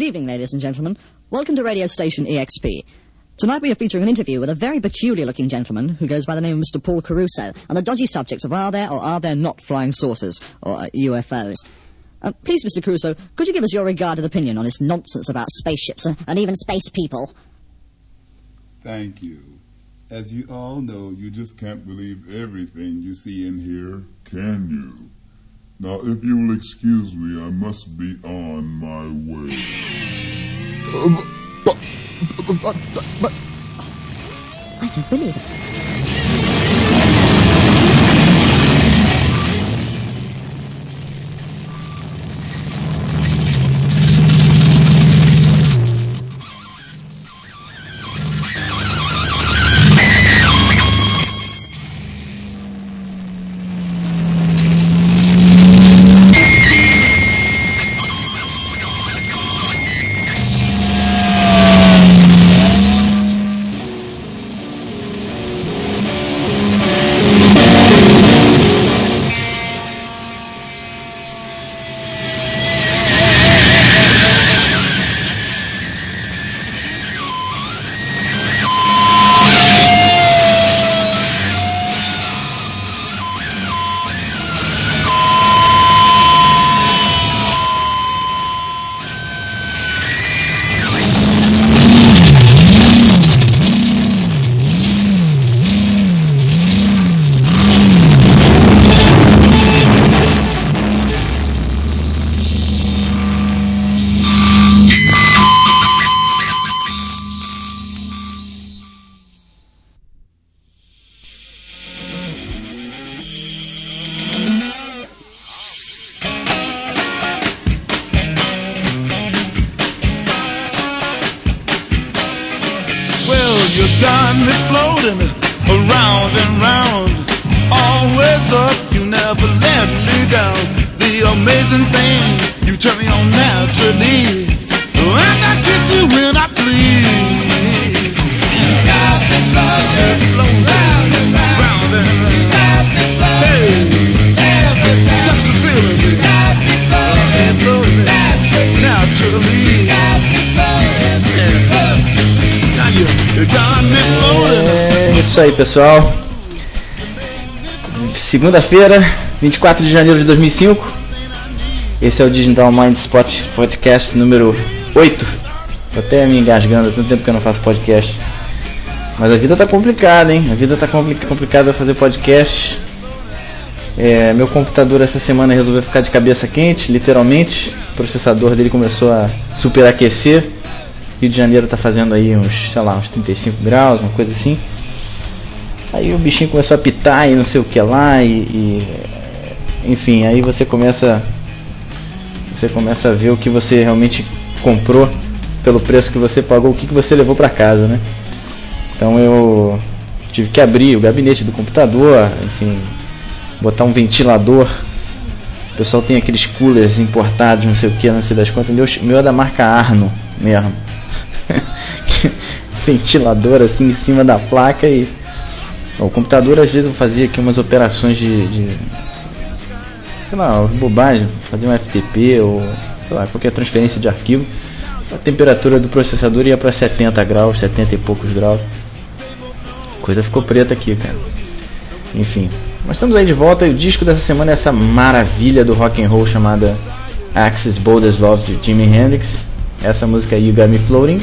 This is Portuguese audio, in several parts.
Good evening, ladies and gentlemen. Welcome to radio station EXP. Tonight we are featuring an interview with a very peculiar looking gentleman who goes by the name of Mr. Paul Caruso on the dodgy subject of are there or are there not flying saucers, or uh, UFOs. Uh, please, Mr. Caruso, could you give us your regarded opinion on this nonsense about spaceships uh, and even space people? Thank you. As you all know, you just can't believe everything you see and hear, can you? Now, if you will excuse me, I must be on my way. Uh, I don't believe it. Well, you got me floating around and round. Always up, you never let me down. The amazing thing, you turn me on naturally. And I kiss you when I please. You got me floating round and round. And round. Hey, just a feeling. Got me floating naturally. Got me floating. É isso aí, pessoal. Segunda-feira, 24 de janeiro de 2005. Esse é o Digital Mind Spot Podcast número 8. Tô até me engasgando, há tanto tempo que eu não faço podcast. Mas a vida tá complicada, hein? A vida tá compli- complicada fazer podcast. É, meu computador essa semana resolveu ficar de cabeça quente, literalmente. O processador dele começou a superaquecer. Rio de Janeiro tá fazendo aí uns, sei lá, uns 35 graus, uma coisa assim. Aí o bichinho começou a pitar e não sei o que lá e, e, enfim, aí você começa você começa a ver o que você realmente comprou pelo preço que você pagou, o que, que você levou para casa, né? Então eu tive que abrir o gabinete do computador, enfim, botar um ventilador. O pessoal tem aqueles coolers importados, não sei o que, não sei das quantas. Meu, meu é da marca Arno mesmo. Ventilador assim em cima da placa e o computador às vezes eu fazia aqui umas operações de, de sei lá, bobagem, fazia um FTP ou lá, qualquer transferência de arquivo. A temperatura do processador ia para 70 graus, 70 e poucos graus. Coisa ficou preta aqui, cara. Enfim, mas estamos aí de volta e o disco dessa semana é essa maravilha do rock and roll chamada Axis Bold as Love de Jimi Hendrix. Essa música aí, You Got Me Floating.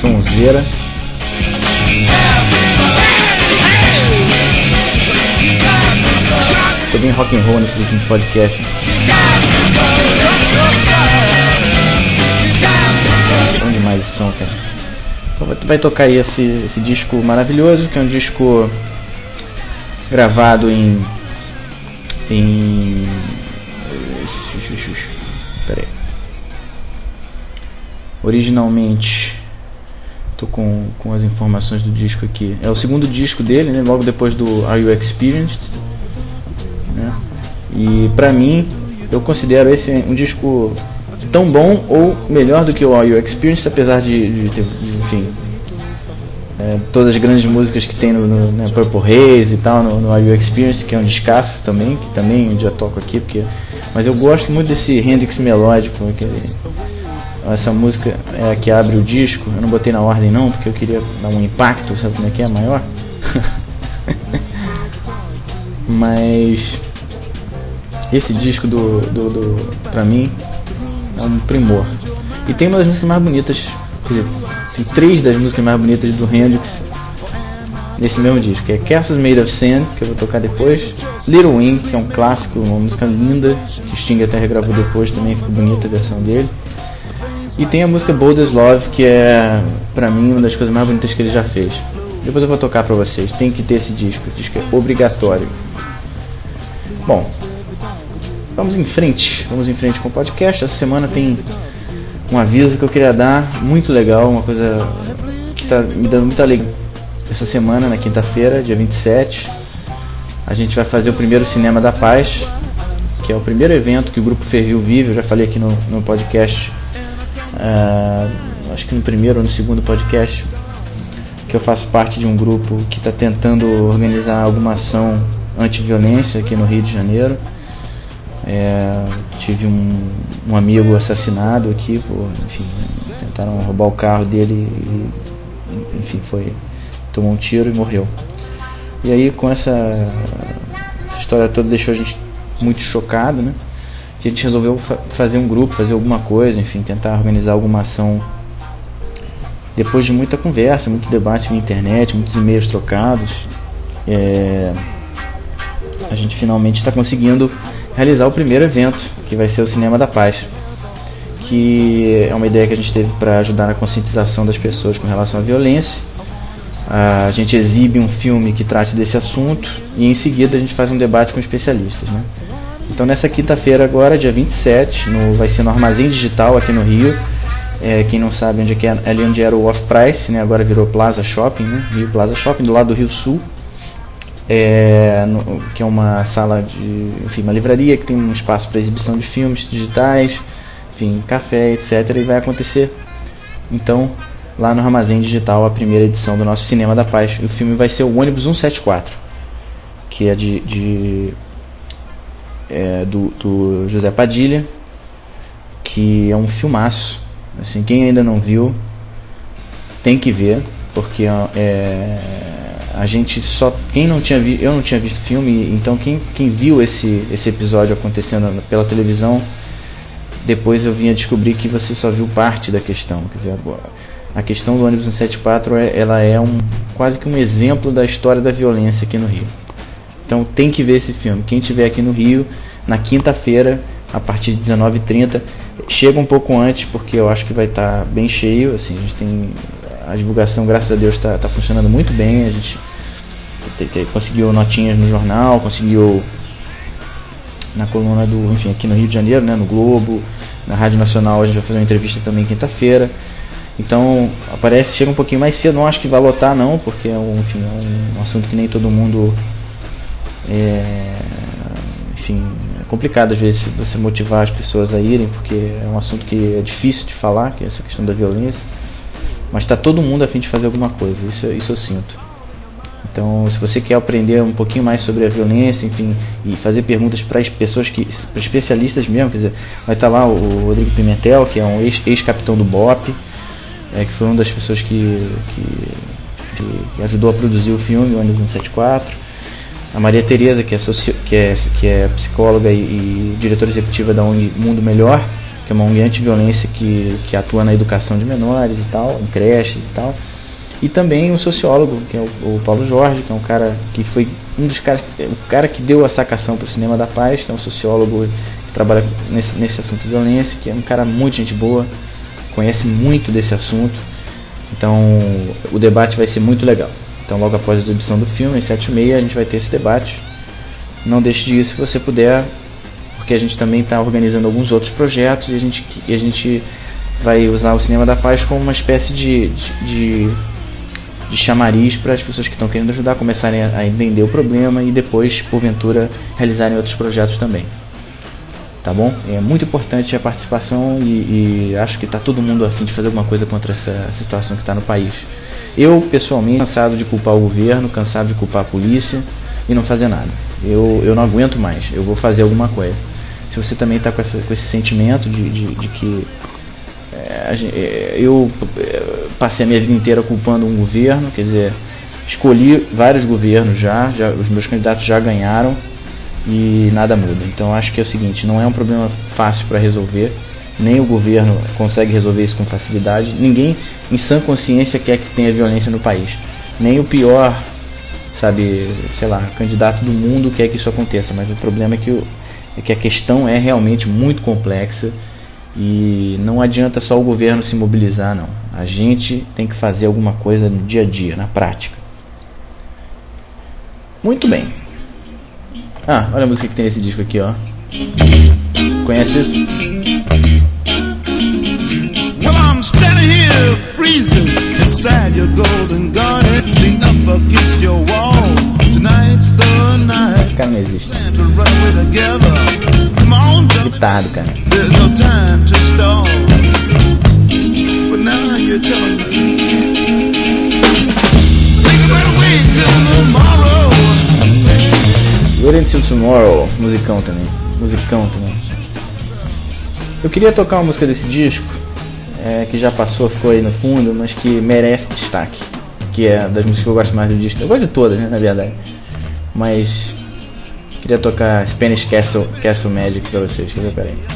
Sonzeira. Tô bem rock and roll nesse último podcast. Bom demais esse som, cara. Então vai tocar aí esse, esse disco maravilhoso, que é um disco gravado em. em. Originalmente. Tô com, com as informações do disco aqui. É o segundo disco dele, né? Logo depois do Are You Experienced? né? E pra mim, eu considero esse um disco tão bom ou melhor do que o All You Experience, apesar de, de enfim, é, todas as grandes músicas que tem no, no né, Purple Haze e tal, no, no Are You Experience, que é um descasso também, que também dia toco aqui, porque. Mas eu gosto muito desse Hendrix melódico, aquele, essa música é a que abre o disco. Eu não botei na ordem não, porque eu queria dar um impacto, sabe como é que é maior? Mas esse disco do, do, do pra mim é um primor. E tem uma das músicas mais bonitas, quer dizer, tem três das músicas mais bonitas do Hendrix nesse mesmo disco, que é Castles Made of Sand, que eu vou tocar depois, Little Wing, que é um clássico, uma música linda, que Sting até regravou depois, também ficou bonita a versão dele. E tem a música Bold as Love, que é, pra mim, uma das coisas mais bonitas que ele já fez. Depois eu vou tocar pra vocês, tem que ter esse disco, esse disco é obrigatório. Bom, vamos em frente, vamos em frente com o podcast. Essa semana tem um aviso que eu queria dar, muito legal, uma coisa que está me dando muita alegria. Essa semana, na quinta-feira, dia 27, a gente vai fazer o primeiro Cinema da Paz, que é o primeiro evento que o Grupo Ferril vive. Eu já falei aqui no, no podcast, uh, acho que no primeiro ou no segundo podcast, que eu faço parte de um grupo que está tentando organizar alguma ação anti-violência aqui no Rio de Janeiro. É, tive um, um, amigo assassinado aqui, por, enfim, tentaram roubar o carro dele e, enfim, foi tomou um tiro e morreu. E aí com essa, essa história toda deixou a gente muito chocado, né? E a gente resolveu fa fazer um grupo, fazer alguma coisa, enfim, tentar organizar alguma ação. Depois de muita conversa, muito debate na internet, muitos e-mails trocados, é, a gente finalmente está conseguindo realizar o primeiro evento, que vai ser o Cinema da Paz, que é uma ideia que a gente teve para ajudar na conscientização das pessoas com relação à violência. A gente exibe um filme que trate desse assunto e em seguida a gente faz um debate com especialistas. Né? Então nessa quinta-feira agora, dia 27, no, vai ser no Armazém Digital aqui no Rio. É, quem não sabe onde é, é ali onde era o Off Price, né? agora virou Plaza Shopping, né? Rio Plaza Shopping, do lado do Rio Sul é, no, que é uma sala de, enfim, uma livraria que tem um espaço para exibição de filmes digitais, enfim, café, etc. E vai acontecer, então, lá no Armazém Digital, a primeira edição do nosso Cinema da Paz. O filme vai ser o ônibus 174, que é de, de é, do, do José Padilha, que é um filmaço. Assim, quem ainda não viu, tem que ver, porque é a gente só quem não tinha eu não tinha visto filme então quem, quem viu esse esse episódio acontecendo pela televisão depois eu vinha descobrir que você só viu parte da questão quer dizer a questão do ônibus 174 é, ela é um quase que um exemplo da história da violência aqui no Rio então tem que ver esse filme quem estiver aqui no Rio na quinta-feira a partir de 19h30 chega um pouco antes porque eu acho que vai estar tá bem cheio assim a gente tem a divulgação, graças a Deus, está tá funcionando muito bem. A gente conseguiu notinhas no jornal, conseguiu na coluna do, enfim, aqui no Rio de Janeiro, né, no Globo, na Rádio Nacional, a gente vai fazer uma entrevista também quinta-feira. Então, aparece, chega um pouquinho mais cedo, não acho que vai lotar não, porque é um, enfim, é um assunto que nem todo mundo é, enfim, é complicado às vezes você motivar as pessoas a irem, porque é um assunto que é difícil de falar, que é essa questão da violência. Mas está todo mundo a fim de fazer alguma coisa, isso, isso eu sinto. Então, se você quer aprender um pouquinho mais sobre a violência, enfim, e fazer perguntas para as pessoas que, para especialistas mesmo, quer dizer, vai estar tá lá o Rodrigo Pimentel, que é um ex-capitão ex do BOP, é, que foi uma das pessoas que, que, que ajudou a produzir o filme, o Ônibus 174. A Maria Tereza, que é, socio, que é, que é psicóloga e, e diretora executiva da ONG Mundo Melhor, que é uma ONG anti-violência que, que atua na educação de menores e tal, em creches e tal. E também um sociólogo, que é o, o Paulo Jorge, que é um cara que foi um dos caras, o cara que deu a sacação para o Cinema da Paz, que é um sociólogo que trabalha nesse, nesse assunto de violência, que é um cara muito gente boa, conhece muito desse assunto. Então o debate vai ser muito legal. Então logo após a exibição do filme, às 7h30, a gente vai ter esse debate. Não deixe de ir se você puder porque a gente também está organizando alguns outros projetos e a gente, e a gente vai usar o Cinema da Paz como uma espécie de, de, de chamariz para as pessoas que estão querendo ajudar começarem a, a entender o problema e depois, porventura, realizarem outros projetos também. Tá bom? É muito importante a participação e, e acho que está todo mundo a fim de fazer alguma coisa contra essa situação que está no país. Eu, pessoalmente, cansado de culpar o governo, cansado de culpar a polícia e não fazer nada. Eu, eu não aguento mais, eu vou fazer alguma coisa. Se você também está com, com, esse sentimento de, de, de que é, eu passei a minha vida inteira culpando um governo, quer dizer, escolhi vários governos já, já os meus candidatos já ganharam e nada muda. Então acho que é o seguinte, não é um problema fácil para resolver, nem o governo consegue resolver isso com facilidade. Ninguém em sã consciência quer que tenha violência no país. Nem o pior, sabe, sei lá, candidato do mundo quer que isso aconteça, mas o problema é que, o, é que a questão é realmente muito complexa e não adianta só o governo se mobilizar, não. A gente tem que fazer alguma coisa no dia a dia, na prática. Muito bem. Ah, olha a música que tem nesse disco aqui, ó. Conhece isso? Here freezing inside your golden garden, lean up against your wall. Tonight's the night. Cara, não existe. Plan to run with together. Come on, jump. Guitarra, cara. There's no time to stall. But now you're telling me. Think you better wait till tomorrow. Wait Until Tomorrow, musicão também. Musicão também. Eu queria tocar uma música desse disco, é, que já passou, ficou aí no fundo, mas que merece destaque. Que é das músicas que eu gosto mais do disco. Eu gosto de todas, né, na verdade. Mas queria tocar Spanish Castle, Castle Magic pra vocês. Quer ver? Peraí.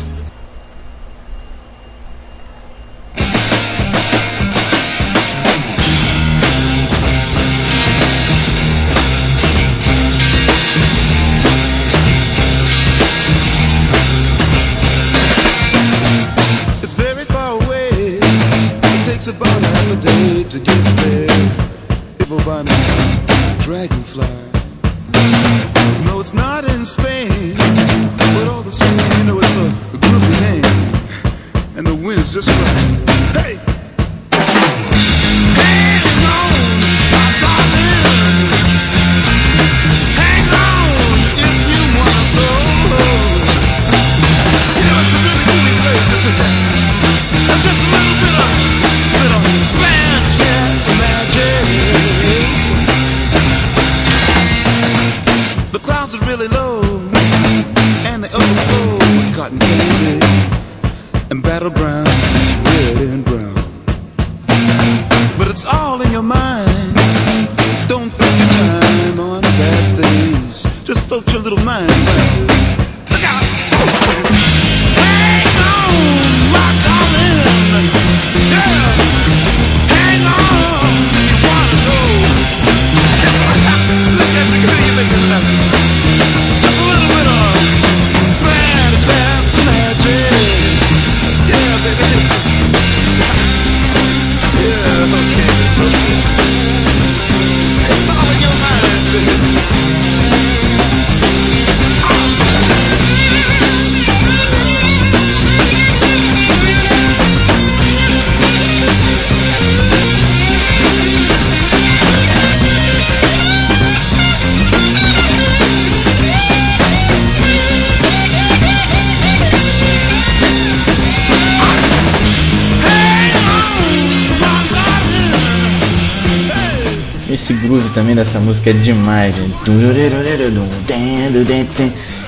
Dessa música é demais, gente.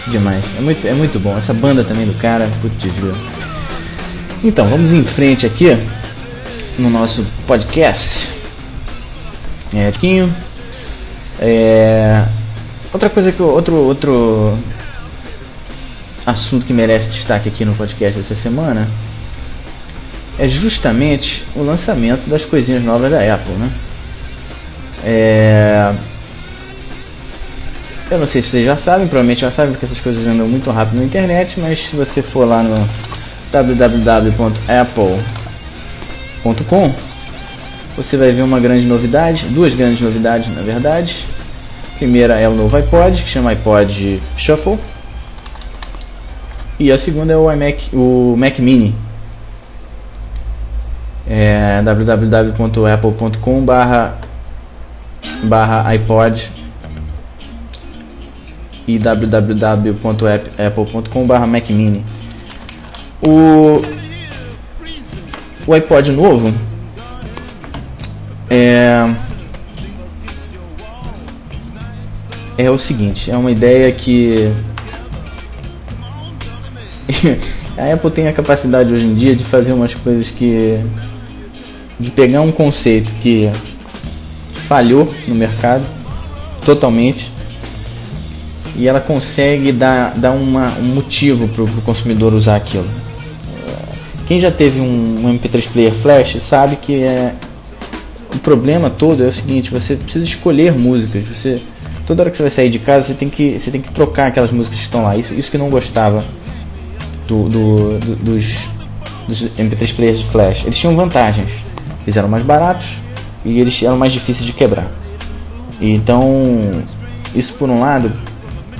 Demais. É muito, é muito bom. Essa banda também do cara, putz, viu? Então, vamos em frente aqui no nosso podcast. É, Quinho. É, outra coisa que outro outro assunto que merece destaque aqui no podcast essa semana é justamente o lançamento das coisinhas novas da Apple, né? É... Eu não sei se vocês já sabem, provavelmente já sabem, porque essas coisas andam muito rápido na internet, mas se você for lá no www.apple.com, você vai ver uma grande novidade, duas grandes novidades na verdade. A primeira é o novo iPod, que chama iPod Shuffle. E a segunda é o iMac, o Mac Mini. É www.apple.com barra iPod e www.apple.com barra Mac Mini. O, o iPod novo É, é o seguinte, é uma ideia que a Apple tem a capacidade hoje em dia de fazer umas coisas que de pegar um conceito que falhou no mercado totalmente e ela consegue dar, dar uma, um motivo para o consumidor usar aquilo. Quem já teve um, um MP3 player flash sabe que é, o problema todo é o seguinte: você precisa escolher músicas. Você toda hora que você vai sair de casa você tem que você tem que trocar aquelas músicas que estão lá. Isso, isso que não gostava do, do, do dos, dos MP3 players de flash. Eles tinham vantagens. Eles eram mais baratos e eles eram mais difíceis de quebrar. Então isso por um lado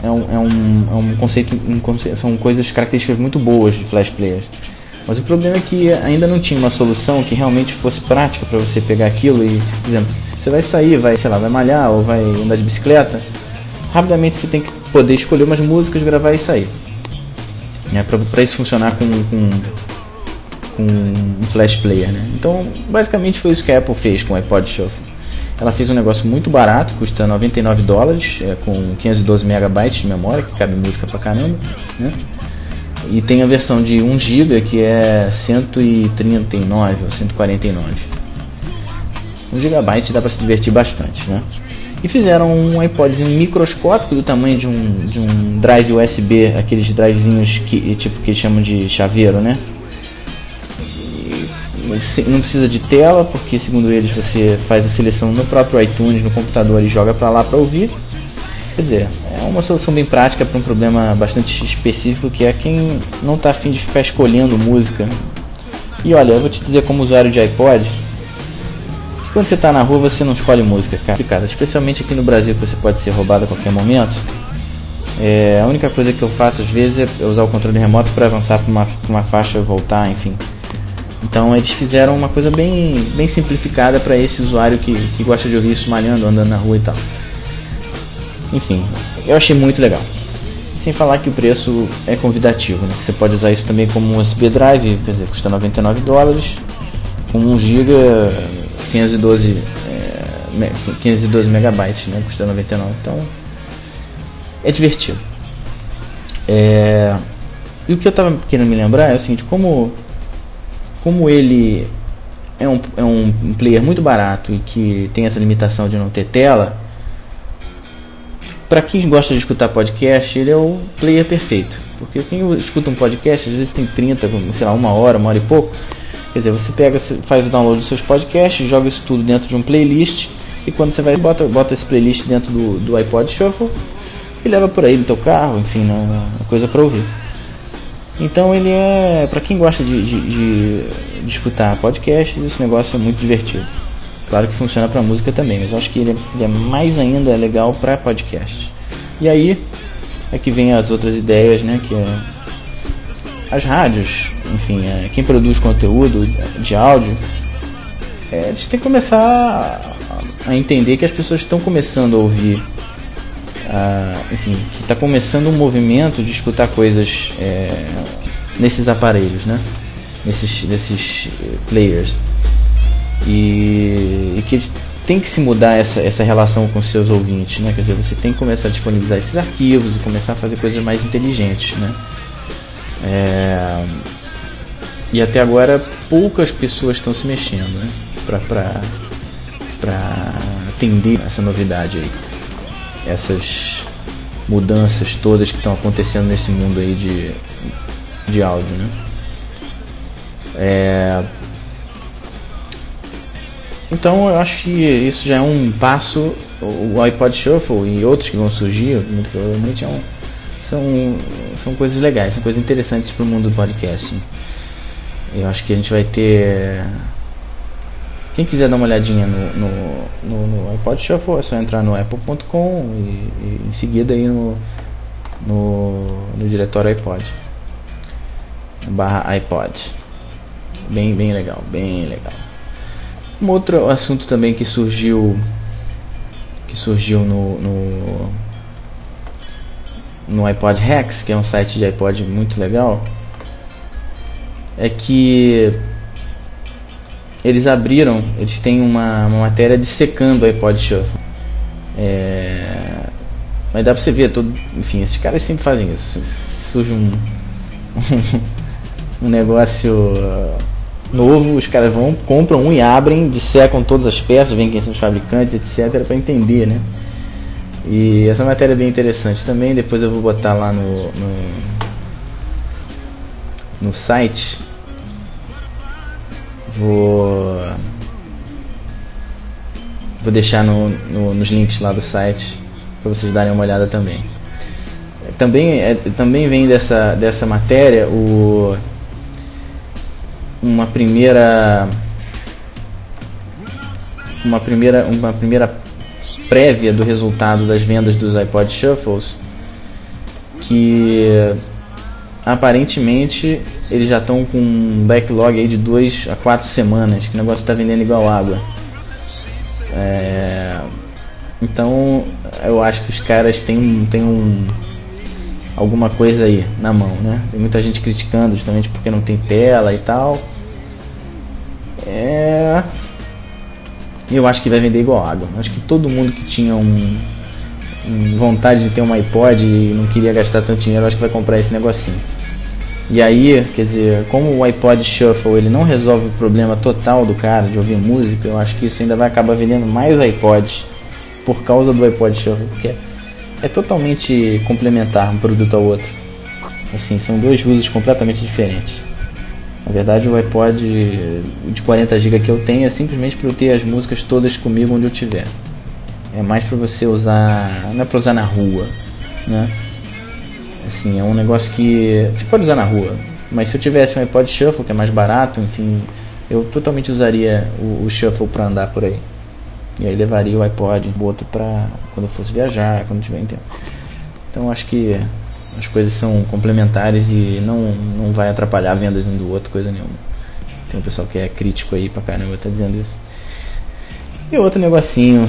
é um, é um, é um conceito, um são coisas características muito boas de flash players. Mas o problema é que ainda não tinha uma solução que realmente fosse prática para você pegar aquilo e, por exemplo, você vai sair, vai, sei lá, vai malhar ou vai andar de bicicleta, rapidamente você tem que poder escolher umas músicas, gravar e sair. É, para isso funcionar com, com, com, um flash player, né? Então, basicamente foi isso que a Apple fez com o iPod Shuffle. Ela fez um negócio muito barato, custa 99 dólares, é, com 512 megabytes de memória, que cabe música pra caramba, né? E tem a versão de 1 GB que é 139 ou 149. 1 GB dá para se divertir bastante, né? E fizeram um iPodzinho microscópico do tamanho de um, de um drive USB, aqueles drivezinhos que tipo que chamam de chaveiro, né? Não precisa de tela, porque segundo eles você faz a seleção no próprio iTunes, no computador e joga para lá para ouvir. Quer dizer, é uma solução bem prática para um problema bastante específico que é quem não está afim de ficar escolhendo música. E olha, eu vou te dizer como usuário de iPod, quando você está na rua você não escolhe música, cara. Especialmente aqui no Brasil que você pode ser roubado a qualquer momento. É, a única coisa que eu faço às vezes é usar o controle remoto para avançar para uma, uma faixa voltar, enfim. Então eles fizeram uma coisa bem, bem simplificada para esse usuário que, que gosta de ouvir isso malhando, andando na rua e tal. Enfim, eu achei muito legal. Sem falar que o preço é convidativo, né? Você pode usar isso também como USB drive, quer dizer, custa 99 dólares, com 1 GB, 512, é, 512 megabytes, né? Custa 99, então é divertido. É... E o que eu estava querendo me lembrar é o seguinte, como, como ele é um, é um player muito barato e que tem essa limitação de não ter tela, para quem gosta de escutar podcast, ele é o player perfeito. Porque quem escuta um podcast, às vezes tem 30, sei lá, uma hora, uma hora e pouco. Quer dizer, você pega, faz o download dos seus podcasts, joga isso tudo dentro de um playlist e quando você vai bota, bota esse playlist dentro do, do iPod Shuffle e leva por aí no teu carro, enfim, né, uma coisa para ouvir. Então ele é, para quem gosta de, de, de, escutar podcasts, esse negócio é muito divertido. Claro que funciona para música também, mas acho que ele é, ele é mais ainda legal para podcast. E aí é que vem as outras ideias, né? Que é as rádios, enfim, é, quem produz conteúdo de áudio, é, eles têm que começar a, a entender que as pessoas estão começando a ouvir, a, enfim, que está começando um movimento de escutar coisas é, nesses aparelhos, né? Nesses, nesses players e, e que tem que se mudar essa, essa relação com seus ouvintes, né? Quer dizer, você tem que começar a disponibilizar esses arquivos e começar a fazer coisas mais inteligentes, né? É... E até agora poucas pessoas estão se mexendo, né? Pra atender essa novidade aí. Essas mudanças todas que estão acontecendo nesse mundo aí de, de áudio, né? É, então eu acho que isso já é um passo. O iPod Shuffle e outros que vão surgir, muito provavelmente, é um, são, são coisas legais, são coisas interessantes para o mundo do podcasting. Eu acho que a gente vai ter. Quem quiser dar uma olhadinha no, no, no, no iPod Shuffle é só entrar no apple.com e, e, em seguida aí no, no, no diretório iPod barra iPod. Bem, bem legal, bem legal. Um outro assunto também que surgiu que surgiu no, no, no iPod Hacks, que é um site de iPod muito legal, é que eles abriram, eles têm uma, uma matéria de secando o iPod Shuffle. É, mas dá pra você ver, todo, enfim, esses caras sempre fazem isso. Surge um, um negócio novo, os caras vão, compram um e abrem, dissecam todas as peças, veem quem são os fabricantes, etc, para entender, né? E essa matéria é bem interessante também, depois eu vou botar lá no, no, no site. Vou vou deixar no, no, nos links lá do site para vocês darem uma olhada também. Também, é, também vem dessa, dessa matéria o uma primeira uma primeira uma primeira prévia do resultado das vendas dos iPod Shuffles que aparentemente eles já estão com um backlog aí de 2 a 4 semanas que o negócio está vendendo igual água é, então eu acho que os caras têm, têm um alguma coisa aí na mão, né? Tem muita gente criticando justamente porque não tem tela e tal. É. Eu acho que vai vender igual água. Acho que todo mundo que tinha um, vontade de ter um iPod e não queria gastar tanto dinheiro, acho que vai comprar esse negocinho. E aí, quer dizer, como o iPod Shuffle ele não resolve o problema total do cara de ouvir música, eu acho que isso ainda vai acabar vendendo mais iPods por causa do iPod Shuffle, porque é, totalmente complementar um produto ao outro. Assim, são dois usos completamente diferentes. Na verdade, o iPod de 40 GB que eu tenho é simplesmente para eu ter as músicas todas comigo onde eu estiver. É mais para você usar, não é para usar na rua, né? Assim, é um negócio que você pode usar na rua, mas se eu tivesse um iPod Shuffle que é mais barato, enfim, eu totalmente usaria o, o Shuffle para andar por aí. E aí levaria o iPod, o outro para quando eu fosse viajar, quando tiver em tempo. Então acho que as coisas são complementares e não, não vai atrapalhar a venda um do outro, coisa nenhuma. Tem um pessoal que é crítico aí pra caramba tá dizendo isso. E outro negocinho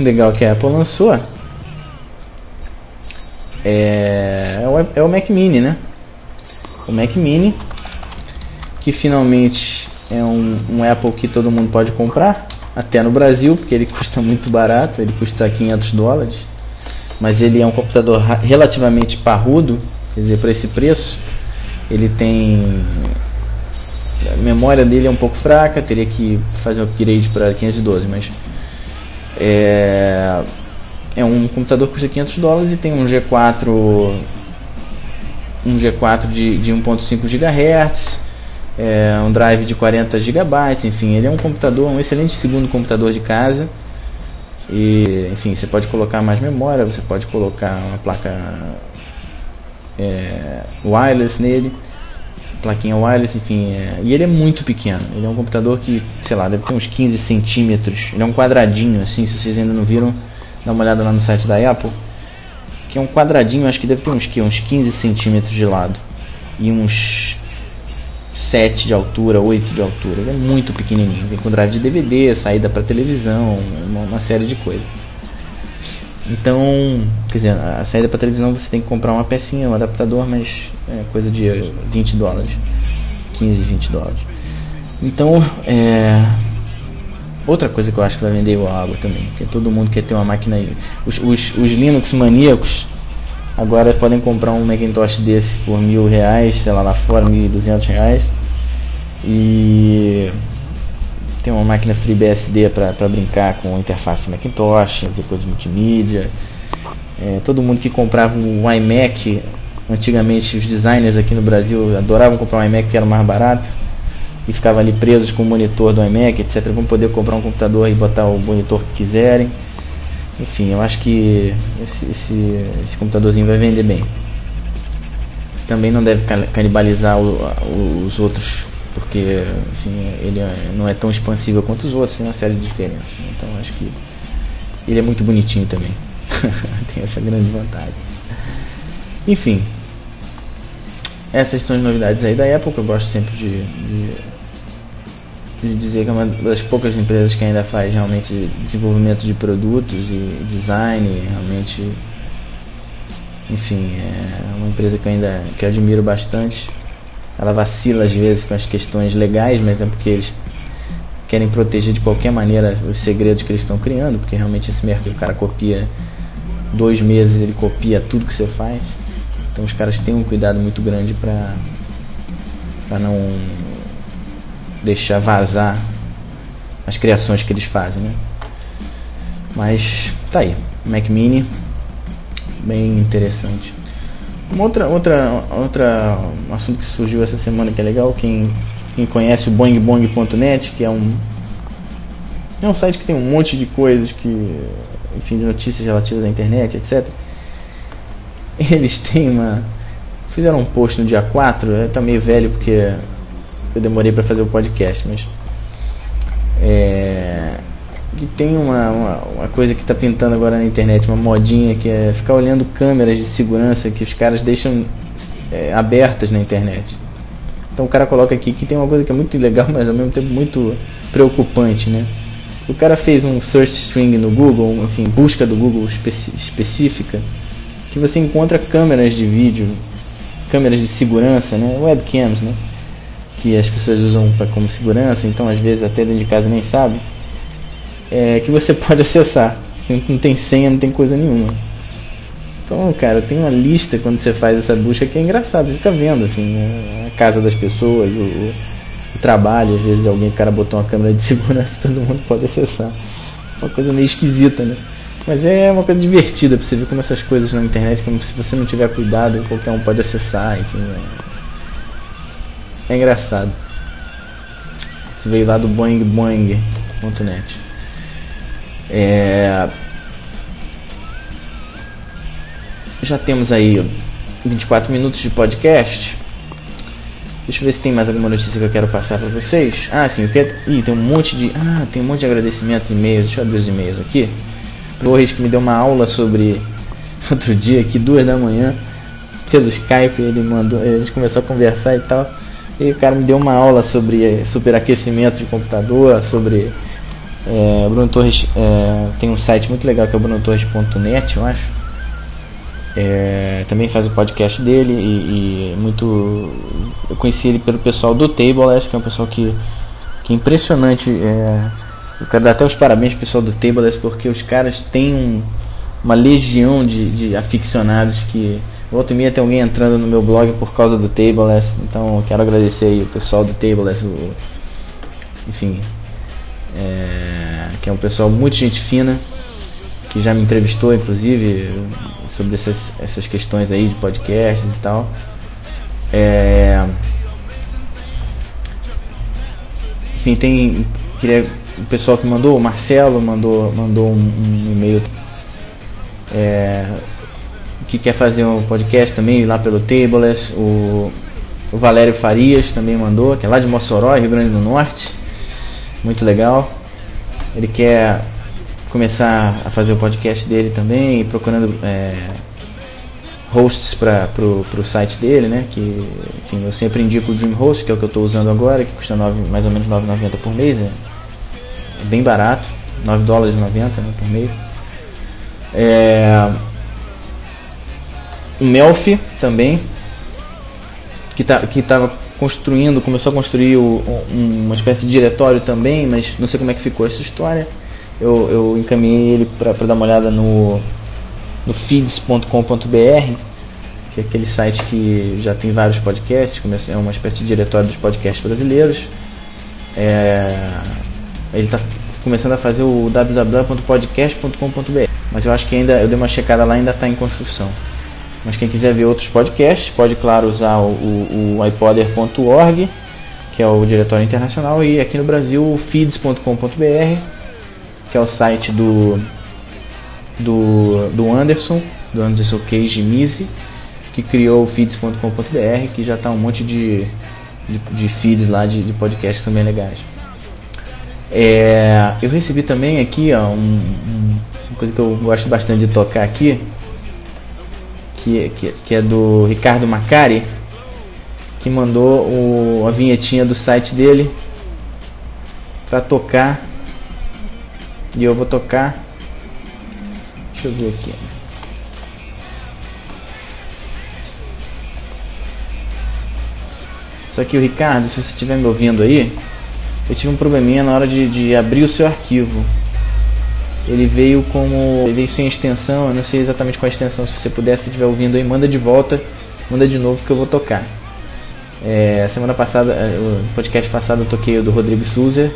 legal que a Apple lançou é, é, o, é o Mac Mini, né? O Mac Mini, que finalmente é um, um Apple que todo mundo pode comprar, até no Brasil, porque ele custa muito barato, ele custa 500 dólares mas ele é um computador relativamente parrudo, quer dizer, por esse preço, ele tem a memória dele é um pouco fraca, teria que fazer um upgrade para 512, mas é, é um computador que custa 500 dólares e tem um G4 um G4 de, de 1.5 GHz, é, um drive de 40 GB, enfim, ele é um computador, um excelente segundo computador de casa e, enfim, você pode colocar mais memória, você pode colocar uma placa é, wireless nele, plaquinha wireless, enfim. É, e ele é muito pequeno. Ele é um computador que, sei lá, deve ter uns 15 centímetros. Ele é um quadradinho, assim, se vocês ainda não viram, dá uma olhada lá no site da Apple. Que é um quadradinho, acho que deve ter uns, que, uns 15 centímetros de lado. E uns 7 de altura, 8 de altura. Ele é muito pequenininho. Vem com drive de DVD, saída para televisão, uma, uma, série de coisas. Então, quer dizer, a saída para televisão você tem que comprar uma pecinha, um adaptador, mas é coisa de 20 dólares, 15, 20 dólares. Então, é, outra coisa que eu acho que vai vender igual água também, porque todo mundo quer ter uma máquina. Os, os, os Linux maníacos agora podem comprar um Macintosh desse por mil reais, sei lá, lá fora, mil e duzentos reais e tem uma máquina FreeBSD para brincar com interface Macintosh, fazer coisas multimídia. É, todo mundo que comprava um iMac, antigamente os designers aqui no Brasil adoravam comprar um iMac que era mais barato e ficavam ali presos com o monitor do iMac, etc. Vão poder comprar um computador e botar o monitor que quiserem. Enfim, eu acho que esse, esse, esse computadorzinho vai vender bem. Também não deve canibalizar o, os outros porque assim, ele é, não é tão expansível quanto os outros, tem uma série de diferenças. Então acho que ele é muito bonitinho também. tem essa grande vantagem. Enfim, essas são as novidades aí da Apple, eu gosto sempre de, de, de, dizer que é uma das poucas empresas que ainda faz realmente desenvolvimento de produtos e design, realmente, enfim, é uma empresa que eu ainda que eu admiro bastante ela vacila às vezes com as questões legais, mas é porque eles querem proteger de qualquer maneira os segredos que eles estão criando, porque realmente esse mercado o cara copia dois meses ele copia tudo que você faz. Então os caras têm um cuidado muito grande para para não deixar vazar as criações que eles fazem, né? Mas tá aí, Mac Mini, bem interessante. Uma outra, outra, outra assunto que surgiu essa semana que é legal, quem, quem conhece o boingbong.net, que é um é um site que tem um monte de coisas que, enfim, de notícias relativas à internet, etc. Eles têm uma fizeram um post no dia 4, tá meio velho porque eu demorei para fazer o podcast, mas é, que tem uma, uma, uma, coisa que está pintando agora na internet, uma modinha que é ficar olhando câmeras de segurança que os caras deixam é, abertas na internet. Então o cara coloca aqui que tem uma coisa que é muito legal, mas ao mesmo tempo muito preocupante, né? O cara fez um search string no Google, enfim, busca do Google específica, que você encontra câmeras de vídeo, câmeras de segurança, né? Webcams, né? Que as pessoas usam pra, como segurança, então às vezes até dentro de casa nem sabe é, que você pode acessar. Não tem senha, não tem coisa nenhuma. Então, cara, tem uma lista quando você faz essa busca que é engraçado, você fica vendo assim, a casa das pessoas, o, o, o trabalho, às vezes alguém, o cara botou uma câmera de segurança, todo mundo pode acessar. Uma coisa meio esquisita, né? Mas é uma coisa divertida pra você ver como essas coisas na internet, como se você não tiver cuidado, qualquer um pode acessar, enfim. É, é engraçado. Isso veio lá do boingboing.net. É... Já temos aí 24 minutos de podcast. Deixa eu ver se tem mais alguma notícia que eu quero passar para vocês. Ah, sim, eu quero... Ih, tem um monte de. Ah, tem um monte de agradecimentos e e-mails. Deixa eu abrir os e-mails aqui. Torres que me deu uma aula sobre outro dia aqui, duas da manhã, pelo Skype, ele mandou. A gente começou a conversar e tal. E o cara me deu uma aula sobre superaquecimento de computador, sobre é, Bruno Torres é, tem um site muito legal que é o brunotorres.net, eu acho. É, também faz o podcast dele e, e, muito. Eu conheci ele pelo pessoal do Table, acho que é um pessoal que, que é impressionante. Eu quero dar até os parabéns pro pessoal do Table, porque os caras têm um, uma legião de, de aficionados que. Volta e meia tem alguém entrando no meu blog por causa do Tableless, então quero agradecer aí o pessoal do Tableless, o, enfim, é, que é um pessoal muito gente fina, que já me entrevistou inclusive sobre essas, essas questões aí de podcasts e tal. É, enfim, tem queria, o pessoal que mandou, o Marcelo mandou, mandou um, um e-mail é, que quer fazer um podcast também lá pelo Tableless, o, o Valério Farias também mandou, que é lá de Mossoró, Rio Grande do Norte muito legal. Ele quer começar a fazer o podcast dele também, procurando é, hosts para pro, pro site dele, né? Que enfim, eu sempre indico o DreamHost, que é o que eu estou usando agora, que custa 9, mais ou menos 9,90 por mês, é, é bem barato, 9 dólares 90 né, por mês. É, o Melfi também, que tá, que tava construindo, começou a construir o, um, uma espécie de diretório também, mas não sei como é que ficou essa história. Eu, eu encaminhei ele para dar uma olhada no, no feeds.com.br, que é aquele site que já tem vários podcasts, é uma espécie de diretório dos podcasts brasileiros. É, ele está começando a fazer o www.podcast.com.br, mas eu acho que ainda eu dei uma checada lá ainda está em construção. Mas quem quiser ver outros podcasts, pode, claro, usar o, o, o ipoder.org, que é o diretório internacional, e aqui no Brasil o feeds.com.br, que é o site do, do, do Anderson, do Anderson Cage Mise, que criou o feeds.com.br, que já está um monte de, de, de, feeds lá de, de podcasts que são bem legais. É, eu recebi também aqui ó, um, um, uma coisa que eu gosto bastante de tocar aqui, que, que, que é do Ricardo Macari, que mandou o, a vinhetinha do site dele para tocar. E eu vou tocar. Deixa eu ver aqui. Só que o Ricardo, se você estiver me ouvindo aí, eu tive um probleminha na hora de, de abrir o seu arquivo. Ele veio como. Ele veio sem extensão, eu não sei exatamente qual a extensão. Se você puder, se estiver ouvindo aí, manda de volta, manda de novo que eu vou tocar. É, semana passada, é, o podcast passado eu toquei o do Rodrigo Souza,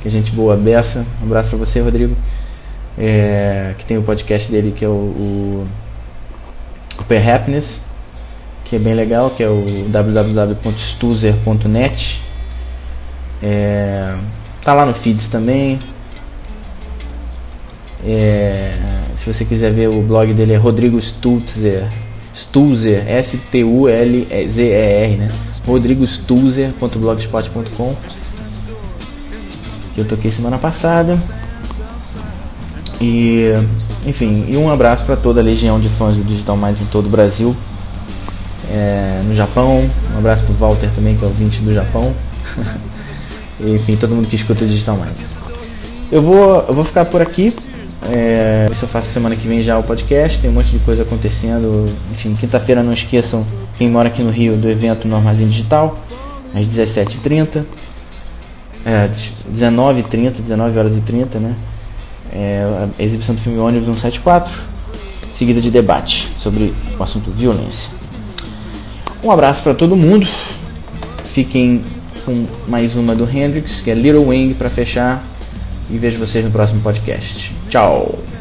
que é gente boa, beça. Um abraço pra você, Rodrigo. É, que tem o podcast dele que é o, o, o Per Happiness, que é bem legal, que é o www.stuzer.net. É, tá lá no feeds também. É, se você quiser ver o blog dele é Rodrigo Stulzer. Stulzer, S-T-U-L-Z-E-R, né? rodrigostulzer.blogspot.com que eu toquei semana passada. E, enfim, e um abraço para toda a legião de fãs do Digital Minds em todo o Brasil. É, no Japão, um abraço pro Walter também, que é o 20 do Japão. enfim, todo mundo que escuta Digital Minds. Eu vou, eu vou ficar por aqui. É, isso eu faço semana que vem já o podcast, tem um monte de coisa acontecendo. Enfim, quinta-feira não esqueçam, quem mora aqui no Rio, do evento no Armazém Digital, às 17h30. É, 19h30, 19 horas e 30, né? É, a exibição do filme Ônibus 174, seguida de debate sobre o assunto violência. Um abraço para todo mundo. Fiquem com mais uma do Hendrix, que é Little Wing, para fechar. E vejo vocês no próximo podcast. Tchau!